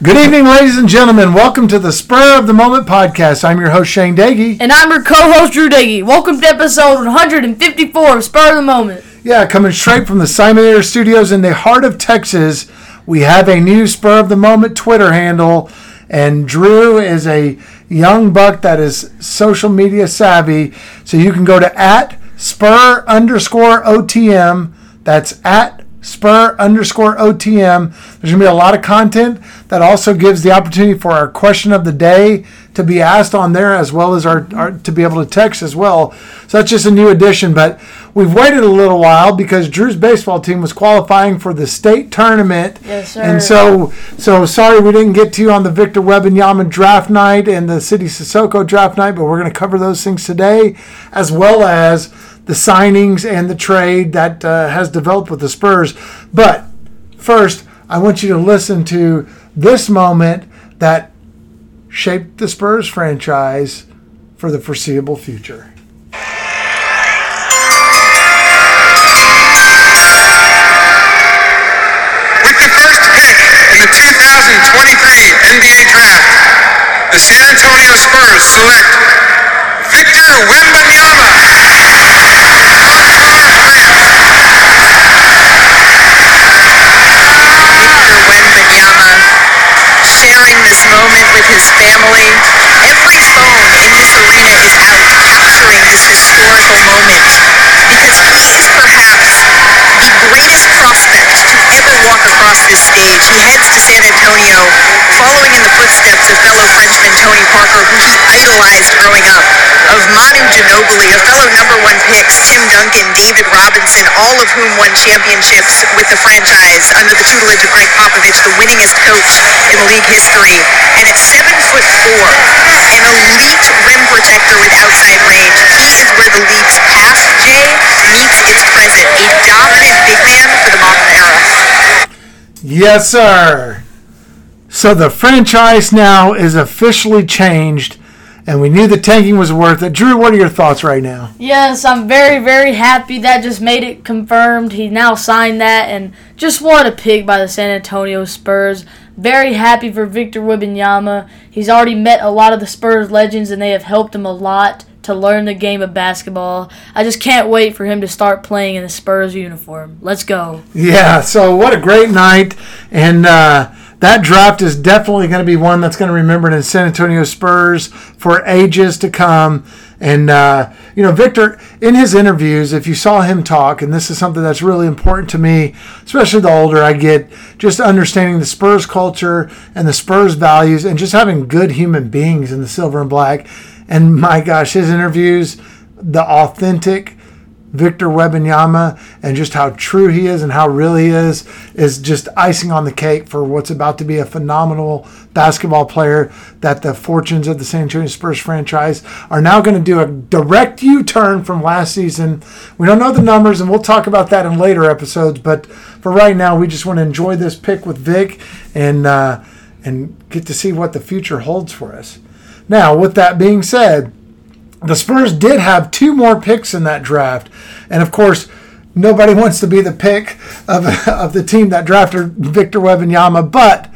Good evening, ladies and gentlemen. Welcome to the Spur of the Moment podcast. I'm your host, Shane Doege. And I'm your co-host Drew Doege. Welcome to episode 154 of Spur of the Moment. Yeah, coming straight from the Simon Air Studios in the heart of Texas, we have a new Spur of the Moment Twitter handle, and Drew is a young buck that is social media savvy. So you can go to at Spur underscore OTM. That's at spur underscore OTM. There's going to be a lot of content that also gives the opportunity for our question of the day to be asked on there as well as our, our to be able to text as well. So that's just a new addition. But we've waited a little while because Drew's baseball team was qualifying for the state tournament. Yes, sir. And so so sorry we didn't get to you on the Victor Wembanyama draft night and the Sidy Cissoko draft night, but we're going to cover those things today as well as the signings and the trade that uh, has developed with the Spurs. But first, I want you to listen to this moment that shaped the Spurs franchise for the foreseeable future. With the first pick in the 2023 NBA Draft, the San Antonio Spurs select Victor Wembanyama. With his family. Every phone in this arena is out capturing this historical moment He heads to San Antonio following in the footsteps of fellow Frenchman Tony Parker, who he idolized growing up, of Manu Ginobili, of fellow number one picks Tim Duncan, David Robinson, all of whom won championships with the franchise under the tutelage of Gregg Popovich, the winningest coach in league history. And at seven foot four, an elite rim protector with outside range, he is where the league's past Jay meets its present, a dominant big man for the modern era. Yes, sir. So the franchise now is officially changed, and we knew the tanking was worth it. Drew, what are your thoughts right now? Yes, I'm very, very happy that just made it confirmed. He now signed that, and just what a pick by the San Antonio Spurs. Very happy for Victor Wembanyama. He's already met a lot of the Spurs legends, and they have helped him a lot to learn the game of basketball. I just can't wait for him to start playing in the Spurs uniform. Let's go. Yeah, so what a great night. And uh, that draft is definitely going to be one that's going to be remembered in San Antonio Spurs for ages to come. And, uh, you know, Victor, in his interviews, if you saw him talk, and this is something that's really important to me, especially the older I get, just understanding the Spurs culture and the Spurs values and just having good human beings in the silver and black. And my gosh, his interviews, the authentic Victor Wembanyama and just how true he is and how real he is is just icing on the cake for what's about to be a phenomenal basketball player that the fortunes of the San Antonio Spurs franchise are now going to do a direct U-turn from last season. We don't know the numbers and we'll talk about that in later episodes, but for right now we just want to enjoy this pick with Vic and uh, and get to see what the future holds for us. Now, with that being said, the Spurs did have two more picks in that draft. And of course, nobody wants to be the pick of, of the team that drafted Victor Wembanyama. But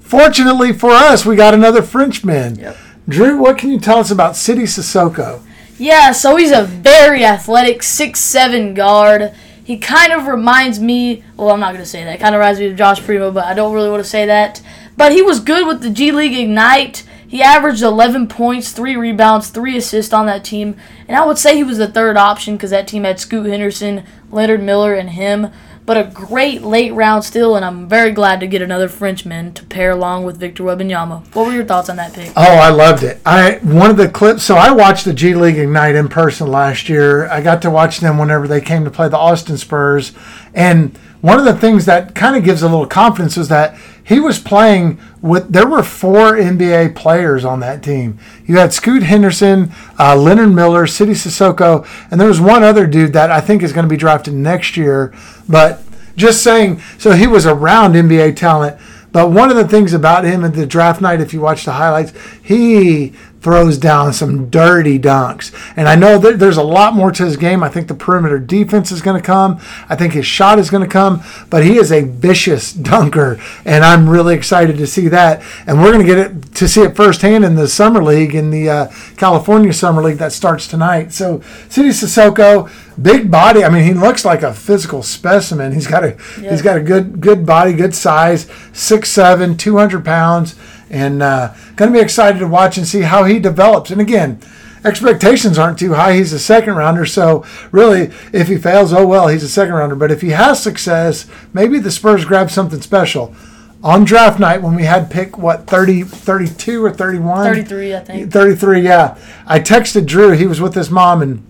fortunately for us, we got another Frenchman. Yep. Drew, what can you tell us about Sidy Cissoko? Yeah, so he's a very athletic six-seven guard. He kind of reminds me. Well, I'm not going to say that. Kind of reminds me of Josh Primo, but I don't really want to say that. But he was good with the G League Ignite. He averaged 11 points, 3 rebounds, 3 assists on that team. And I would say he was the third option because that team had Scoot Henderson, Leonard Miller, and him. But a great late round still, and I'm very glad to get another Frenchman to pair along with Victor Wembanyama. What were your thoughts on that pick? Oh, I loved it. I one of the clips. So I watched the G League Ignite in person last year. I got to watch them whenever they came to play the Austin Spurs, and one of the things that kind of gives a little confidence is that he was playing with. There were four NBA players on that team. You had Scoot Henderson, uh, Leonard Miller, Sidy Cissoko, and there was one other dude that I think is going to be drafted next year. But just saying, so he was around NBA talent. But one of the things about him at the draft night, if you watch the highlights, he throws down some dirty dunks. And I know that there's a lot more to his game. I think the perimeter defense is going to come. I think his shot is going to come. But he is a vicious dunker, and I'm really excited to see that. And we're going to get it to see it firsthand in the summer league, in the uh, California summer league that starts tonight. So Sidy Cissoko, big body. I mean, he looks like a physical specimen. He's got a Yeah. he's got a good good body, good size, 6'7", 200 pounds and uh, going to be excited to watch and see how he develops. And again, expectations aren't too high. He's a second rounder, so really, if he fails, oh well, he's a second rounder. But if he has success, maybe the Spurs grab something special. On draft night, when we had pick, what, 30, 32 or 31? 33, I think. 33, yeah. I texted Drew. He was with his mom, and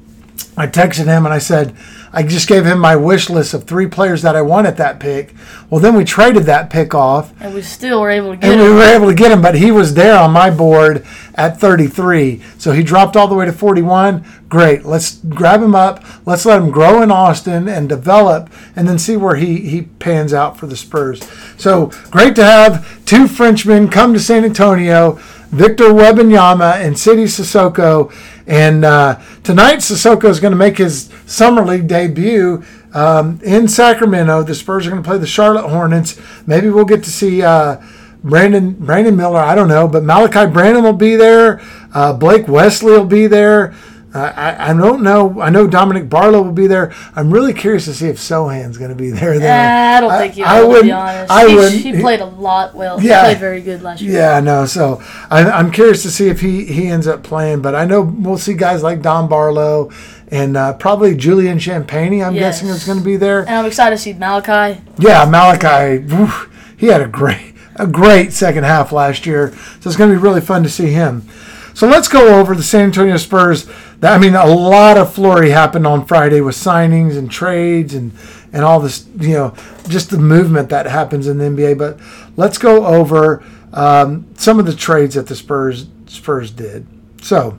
I texted him and I said, I just gave him my wish list of three players that I want at that pick. Well, then we traded that pick off, And we still were able to get and we him. were able to get him, but he was there on my board at 33. So he dropped all the way to 41. Great. Let's grab him up. Let's let him grow in Austin and develop, and then see where he, he pans out for the Spurs. So great to have two Frenchmen come to San Antonio. Victor Wembanyama and Sidy Cissoko. And uh, tonight, Cissoko is going to make his Summer League debut um, in Sacramento. The Spurs are going to play the Charlotte Hornets. Maybe we'll get to see uh, Brandon Brandon Miller. I don't know, but Malaki Branham will be there. Uh, Blake Wesley will be there. Uh, I, I don't know. I know Dominick Barlow will be there. I'm really curious to see if Sochan's going to be there. Then Uh, I don't think he will, I wouldn't- honest. I he, wouldn't. he played a lot well. Yeah. He played very good last year. Yeah, no. So I, I'm curious to see if he, he ends up playing. But I know we'll see guys like Don Barlow and uh, probably Julian Champagnie. I'm Yes. guessing is going to be there. And I'm excited to see Malachi. Yeah, Malachi. whew, he had a great a great second half last year. So it's going to be really fun to see him. So let's go over the San Antonio Spurs. I mean, a lot of flurry happened on Friday with signings and trades and and all this. You know, just the movement that happens in the NBA. But let's go over um, some of the trades that the Spurs Spurs did. So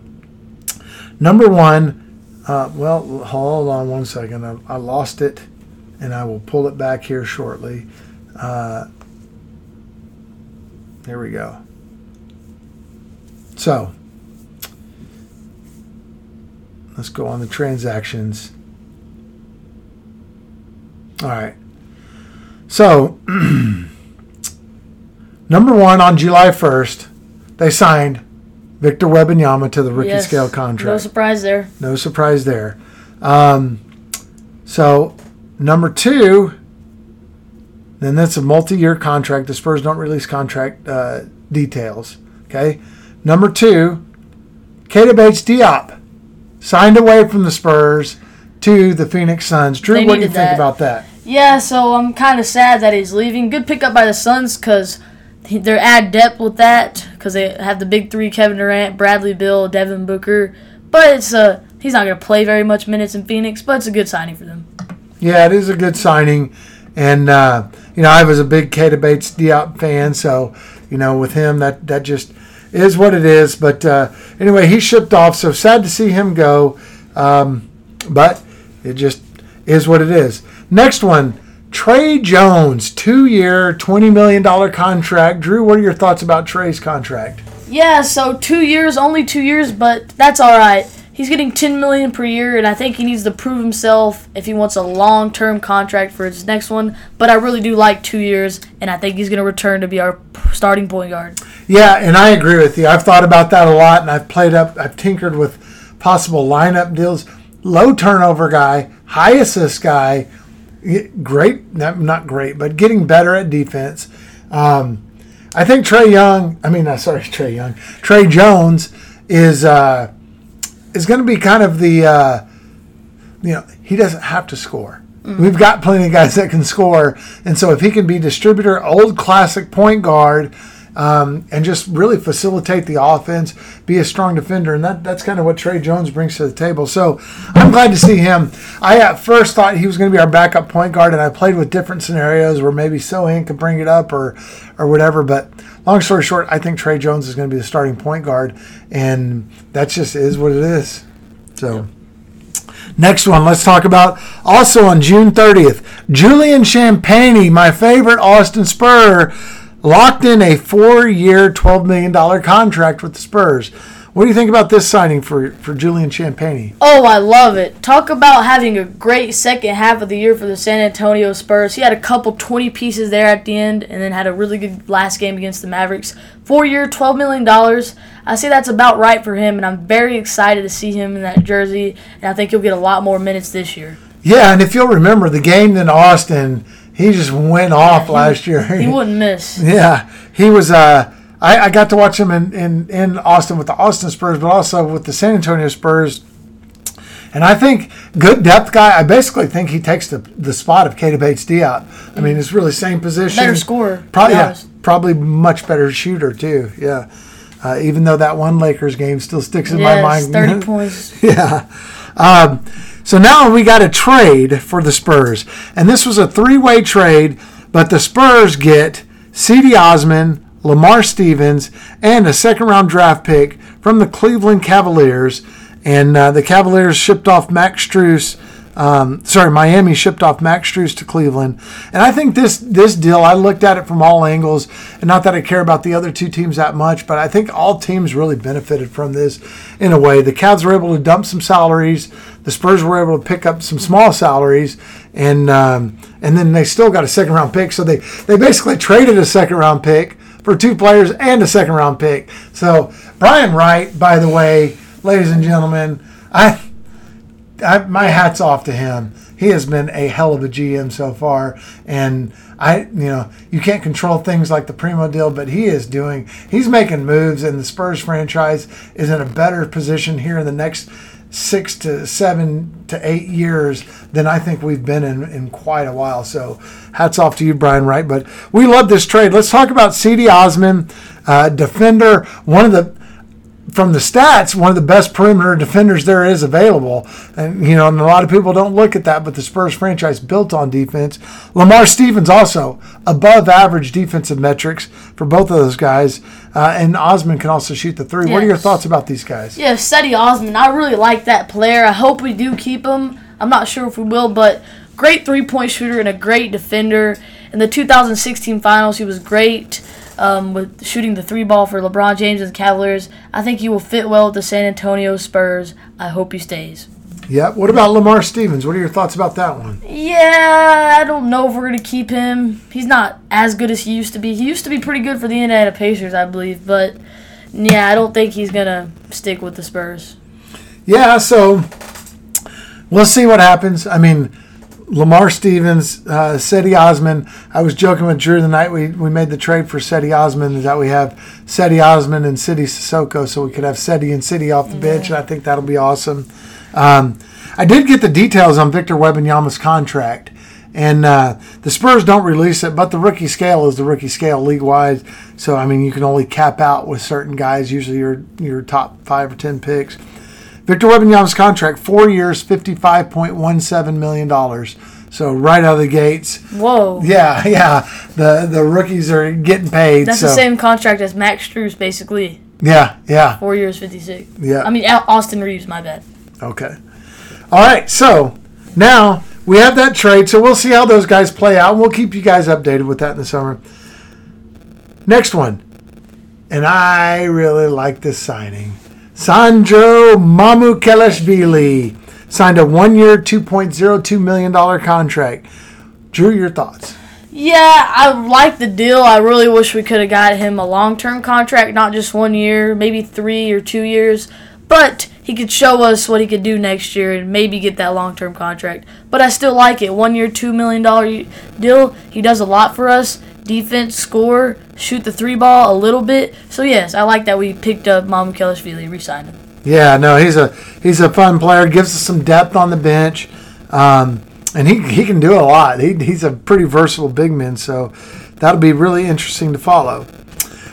number one. Uh, well, hold on one second. I, I lost it, and I will pull it back here shortly. Uh, here we go. So, let's go on the transactions. All right. So, number one on July 1st, they signed Victor Wembanyama to the rookie Yes. scale contract. No surprise there. No surprise there. Um, so, number two, then that's a multi-year contract. The Spurs don't release contract uh, details. Okay. Number two, Keita Bates-Diop signed away from the Spurs to the Phoenix Suns. Drew, They what do you think that. about that? Yeah, so I'm kind of sad that he's leaving. Good pickup by the Suns because they're add depth with that because they have the big three: Kevin Durant, Bradley Beal, Devin Booker. But it's a he's not going to play very much minutes in Phoenix, but it's a good signing for them. Yeah, it is a good signing, and uh, you know I was a big Keita Bates-Diop fan, so you know with him that that just is what it is. But uh, anyway, he shipped off, so sad to see him go, um, but it just is what it is. Next one, Tre Jones, two-year, twenty million dollar contract. Drew, what are your thoughts about Tre's contract? Yeah, so two years, only two years, but that's all right. He's getting 10 million per year, and I think he needs to prove himself if he wants a long-term contract for his next one. But I really do like two years, and I think he's going to return to be our starting point guard. Yeah, and I agree with you. I've thought about that a lot, and I've played up, I've tinkered with possible lineup deals. Low turnover guy, high assist guy, great, not, great, but getting better at defense. Um, I think Trae Young, I mean, uh, sorry, Trae Young, Tre Jones is uh, is going to be kind of the, uh, you know, he doesn't have to score. We've got plenty of guys that can score, and so if he can be distributor, old classic point guard, um, and just really facilitate the offense, be a strong defender, and that, that's kind of what Tre Jones brings to the table. So I'm glad to see him. I at first thought he was going to be our backup point guard, and I played with different scenarios where maybe Sochan could bring it up or or whatever. But long story short, I think Tre Jones is going to be the starting point guard, and that just is what it is. So. Next one, let's talk about also on June 30th, Julian Champagnie, my favorite Austin Spur, locked in a four year, $12 million contract with the Spurs. What do you think about this signing for, for Julian Champagnie? Oh, I love it. Talk about having a great second half of the year for the San Antonio Spurs. He had a couple 20 pieces there at the end and then had a really good last game against the Mavericks. Four year, $12 million. I say that's about right for him, and I'm very excited to see him in that jersey, and I think he'll get a lot more minutes this year. Yeah, and if you'll remember the game in Austin, he just went off last year. He wouldn't miss. Yeah, he was. Uh, I, I got to watch him in, in, in Austin with the Austin Spurs, but also with the San Antonio Spurs. And I think good depth guy. I basically think he takes the, the spot of Keita Bates-Diop. I mean, it's really same position. Better scorer, Probably, yeah, probably much better shooter too. Yeah. Uh, even though that one Lakers game still sticks in my Yes, mind. 30 points. Yeah. Um, so now we got a trade for the Spurs. And this was a three way trade, but the Spurs get Cedi Osman, Lamar Stevens, and a second round draft pick from the Cleveland Cavaliers. And uh, the Cavaliers shipped off Max Strus. Um, sorry, Miami shipped off Max Strus to Cleveland, and I think this this deal. I looked at it from all angles, and not that I care about the other two teams that much, but I think all teams really benefited from this in a way. The Cavs were able to dump some salaries, the Spurs were able to pick up some small salaries, and um, and then they still got a second round pick. So they they basically traded a second round pick for two players and a second round pick. So Brian Wright, by the way, ladies and gentlemen, I. I, my hat's off to him. He has been a hell of a GM so far, and I, you know, you can't control things like the Primo deal, but he is doing. He's making moves, and the Spurs franchise is in a better position here in the next six to seven to eight years than I think we've been in in quite a while. So, hats off to you, Brian Wright. But we love this trade. Let's talk about Cedi Osman, uh, defender, one of the from the stats, one of the best perimeter defenders there is available. And, you know, and a lot of people don't look at that, but the Spurs franchise built on defense. Lamar Stevens also above average defensive metrics for both of those guys. Uh, and Osman can also shoot the three. What are your thoughts about these guys? Yeah, Cedi Osman. I really like that player. I hope we do keep him. I'm not sure if we will, but great three point shooter and a great defender. In the 2016 finals, he was great um, with shooting the three ball for LeBron James and the Cavaliers. I think he will fit well with the San Antonio Spurs. I hope he stays. Yeah. What about Lamar Stevens? What are your thoughts about that one? Yeah, I don't know if we're gonna keep him. He's not as good as he used to be. He used to be pretty good for the Indiana Pacers, I believe, but yeah, I don't think he's gonna stick with the Spurs. Yeah, so we'll see what happens. I mean, Lamar Stevens, uh, Cedi Osman. I was joking with Drew the night we, we made the trade for Cedi Osman that we have Cedi Osman and Sidy Cissoko, so we could have Cedi and Sidy off the bench, and I think that'll be awesome. Um, I did get the details on Victor Wembanyama's contract, and uh, the Spurs don't release it, but the rookie scale is the rookie scale league wide. So I mean, you can only cap out with certain guys, usually your your top five or ten picks. Victor Wembanyama's contract, four years, fifty-five point one seven million dollars. So right out of the gates, Whoa. yeah, yeah, the the rookies are getting paid. That's so, the same contract as Max Strus, basically. Yeah, yeah, Four years, 56. Yeah. I mean, Austin Reaves, my bad. okay. All right, so now we have that trade. So we'll see how those guys play out. and We'll keep you guys updated with that in the summer. Next one, and I really like this signing. Sandro Mamukelashvili signed a point zero two million dollar contract. Drew, your thoughts? Yeah, I like the deal. I really wish we could have got him a long term contract, not just one year, maybe three or two years. But he could show us what he could do next year and maybe get that long term contract. But I still like it. One year, $2 million deal. He does a lot for us defense, score, shoot the three ball a little bit. So, yes, I like that we picked up Mamukelashvili, re signed him. Yeah, no, he's a he's a fun player. Gives us some depth on the bench, um, and he he can do a lot. He, he's a pretty versatile big man, so that'll be really interesting to follow.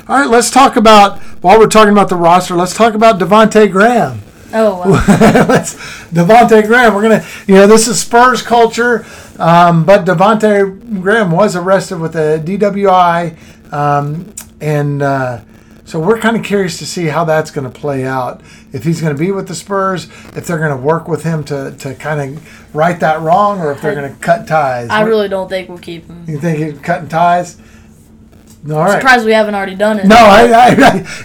All right, let's talk about while we're talking about the roster. Let's talk about Devonte Graham. Oh, wow. let's Devonte Graham. We're gonna, you know, this is Spurs culture, um, but Devonte Graham was arrested with a DWI, um, and uh, so we're kind of curious to see how that's going to play out. If he's going to be with the Spurs, if they're going to work with him to to kind of right that wrong, or if they're going to cut ties. I really don't think we'll keep him. you think he's cutting ties? All right. Surprised we haven't already done it. No, I, I,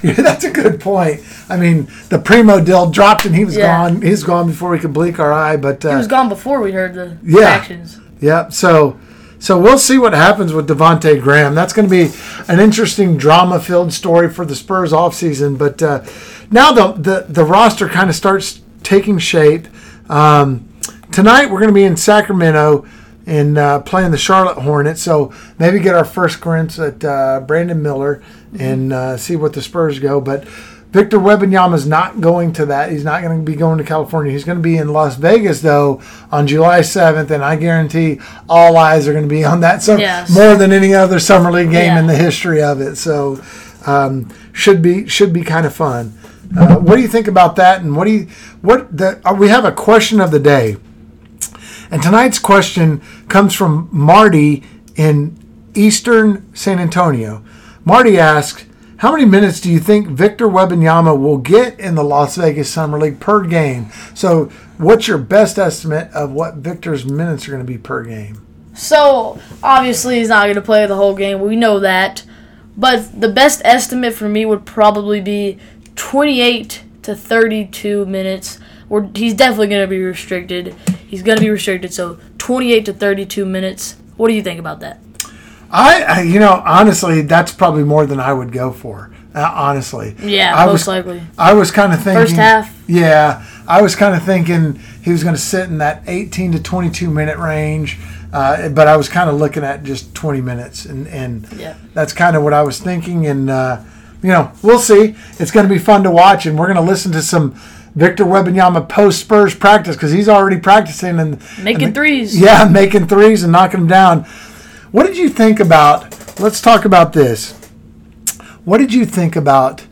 I that's a good point. I mean, the primo deal dropped and he was Yeah. gone. He's gone before we could blink our eye. But uh, He was gone before we heard the Yeah. actions. yeah, so so we'll see what happens with Devonte Graham. That's going to be an interesting drama-filled story for the Spurs offseason. But uh, now the, the the roster kind of starts taking shape. Um, tonight we're going to be in Sacramento and uh, playing the Charlotte Hornets. So maybe get our first glimpse at uh, Brandon Miller and uh, see what the Spurs go. But Victor Wembanyama is not going to that. He's not going to be going to California. He's going to be in Las Vegas though on July 7th, and I guarantee all eyes are going to be on that. So Yes. more than any other summer league game in the history of it. So um, should be should be kind of fun. Uh, what do you think about that? And what do you what the uh, we have a question of the day. And tonight's question comes from Marty in Eastern San Antonio. Marty asks, "How many minutes do you think Victor Wembanyama will get in the Las Vegas Summer League per game?" So, what's your best estimate of what Victor's minutes are going to be per game? So obviously he's not going to play the whole game. We know that. But the best estimate for me would probably be 28 to 32 minutes. Where he's definitely going to be restricted. He's going to be restricted. So 28 to 32 minutes. What do you think about that? I, I you know, honestly, that's probably more than I would go for. Uh, honestly, Yeah, I most was, likely. I was kind of thinking First half. Yeah, I was kind of thinking he was going to sit in that 18 to 22 minute range, uh, but I was kind of looking at just 20 minutes, and and Yeah. that's kind of what I was thinking. And uh, you know, we'll see. It's going to be fun to watch, and we're going to listen to some Victor Wembanyama post Spurs practice because he's already practicing and Making and threes. Yeah, making threes and knocking them down. What did you think about? Let's talk about this. What did you think about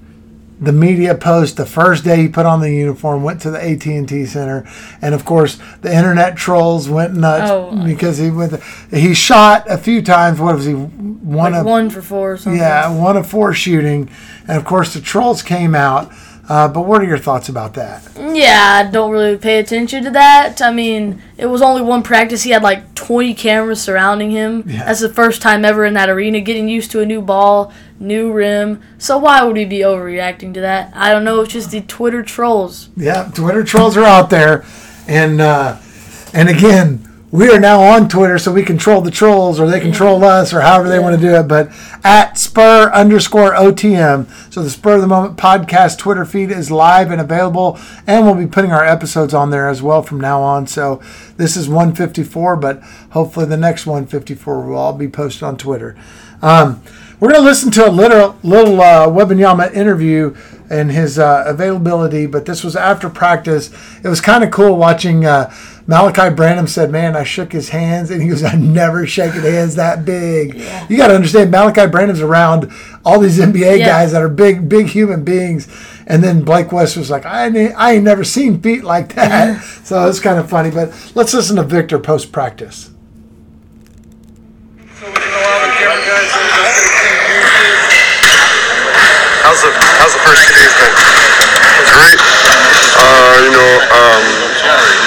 the media post the first day he put on the uniform, went to the AT and T Center, and of course the internet trolls went nuts Oh, because he went. He shot a few times. What was he? One Like of one for four or something. yeah, one of four shooting, and of course the trolls came out. Uh, but what are your thoughts about that? Yeah, I don't really pay attention to that. I mean, it was only one practice. He had like 20 cameras surrounding him. Yeah. That's the first time ever in that arena, getting used to a new ball, new rim. So why would we be overreacting to that? I don't know. It's just the Twitter trolls. Yeah, Twitter trolls are out there, and uh, and again, we are now on Twitter, so we control the trolls, or they control us, or however they want to do it. But at Spur underscore OTM, so the Spur of the Moment podcast Twitter feed is live and available, and we'll be putting our episodes on there as well from now on. So this is 154, but hopefully the next 154 will all be posted on Twitter. Um, we're going to listen to a little little uh, Wembanyama interview and his uh, availability, but this was after practice. It was kind of cool watching. Uh, Malaki Branham said, "Man, I shook his hands," and he goes, "I never shaken hands that big." You got to understand, Malaki Branham's around all these NBA Yeah. guys that are big, big human beings, and then Blake West was like, "I ain't, I ain't never seen feet like that." so it's kind of funny. But let's listen to Victor post practice. How's the How's the first two days been? Great. Uh, you know, um,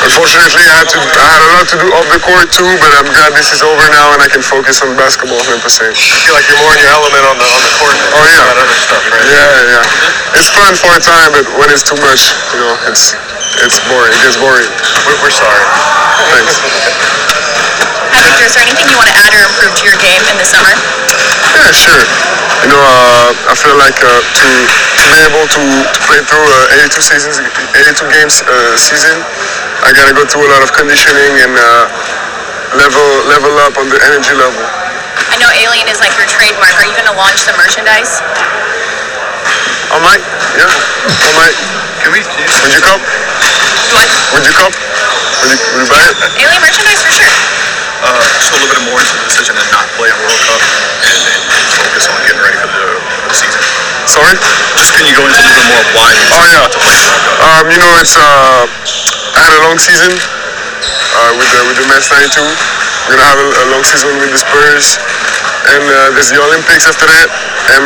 unfortunately, I had to I had a lot to do off the court too, but I'm glad this is over now and I can focus on basketball 100. percent I feel like you're more in your element on the on the court than Oh yeah. other stuff, right? Yeah, yeah. It's fun for a time, but when it's too much, you know, it's it's boring. It gets boring. We're, we're sorry. Thanks. Hi, Victor. Is there anything you want to add or improve to your game in the summer? Yeah, sure. You know, uh, I feel like uh, to to be able to, to play through uh, 82 seasons, 82 games uh, season, I gotta go through a lot of conditioning and uh, level level up on the energy level. I know Alien is like your trademark. Are you going to launch the merchandise? I might, yeah, I might. Can we? Can you Would you come? What? Would you come? Would you, would you buy it? Alien merchandise for sure. uh, just a little bit more into the decision to not play in World Cup and then focus on getting ready for the, for the season? Sorry. Just can you go into a little more why Oh yeah. decided to play for Chicago? Um, you know, it's uh, I had a long season uh, with the with the Mets 92. We're gonna have a, a long season with the Spurs, and uh, there's the Olympics after that. And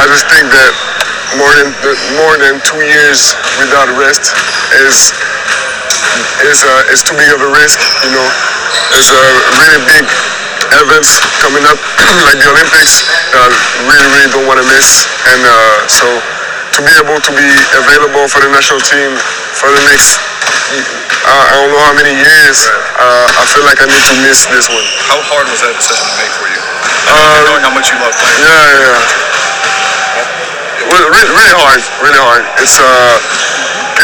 I just think that more than the, more than two years without rest is is uh, is too big of a risk. You know, it's a really big events coming up like the Olympics. Uh, really, really don't want to miss, and uh, so to be able to be available for the national team for the next uh, I don't know how many years, uh, I feel like I need to miss this one. How hard was that decision to make for you? Uh, Knowing how much you love playing. Yeah, yeah, yeah. Really, really, really hard, really hard. It's uh,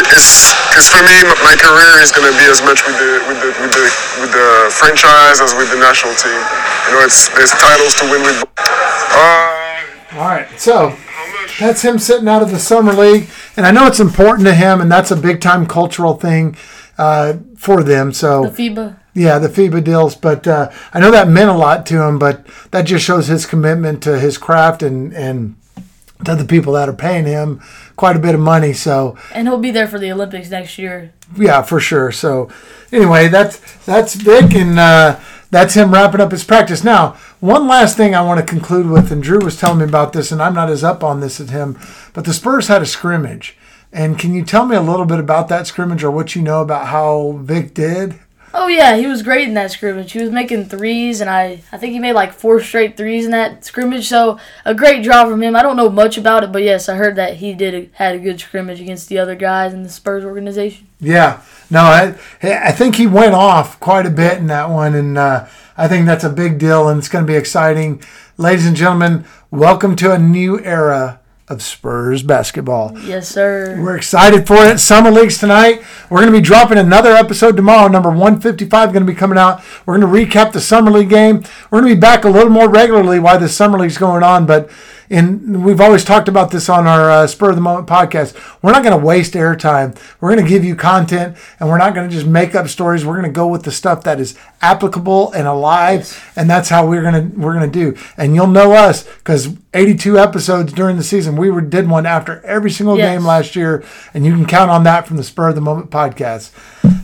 it's because for me, my career is gonna be as much with the with the with the with the franchise as with the national team. You know, it's there's titles to win with. Uh, All right, so that's him sitting out of the summer league, and I know it's important to him, and that's a big time cultural thing uh, for them. So The FIBA. yeah, the FIBA deals, but uh, I know that meant a lot to him. But that just shows his commitment to his craft and and to the people that are paying him quite a bit of money. So And he'll be there for the Olympics next year. yeah, for sure. So anyway, that's that's Vic, and uh, that's him wrapping up his practice. Now, one last thing I want to conclude with, and Drew was telling me about this, and I'm not as up on this as him, but the Spurs had a scrimmage. And can you tell me a little bit about that scrimmage or what you know about how Vic did? Oh yeah, he was great in that scrimmage. He was making threes, and I I think he made like four straight threes in that scrimmage. So a great job from him. I don't know much about it, but yes, I heard that he did a, had a good scrimmage against the other guys in the Spurs organization. Yeah, no, I I think he went off quite a bit in that one, and uh, I think that's a big deal, and it's going to be exciting, ladies and gentlemen. Welcome to a new era of Spurs basketball. Yes, sir. We're excited for it. Summer Leagues tonight. We're going to be dropping another episode tomorrow. Number 155 going to be coming out. We're going to recap the Summer League game. We're going to be back a little more regularly while the Summer League's going on. But in, we've always talked about this on our uh, Spur of the Moment podcast. We're not going to waste airtime. We're going to give you content and we're not going to just make up stories. We're going to go with the stuff that is applicable and alive. And that's how we're going to, we're going to do. And you'll know us because 82 episodes during the season. We were, did one after every single Yes. game last year, and you can count on that from the Spur of the Moment podcast.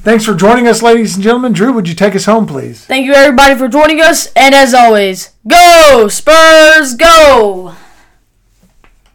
Thanks for joining us, ladies and gentlemen. Drew, would you take us home, please? Thank you everybody for joining us, and as always, go Spurs, go!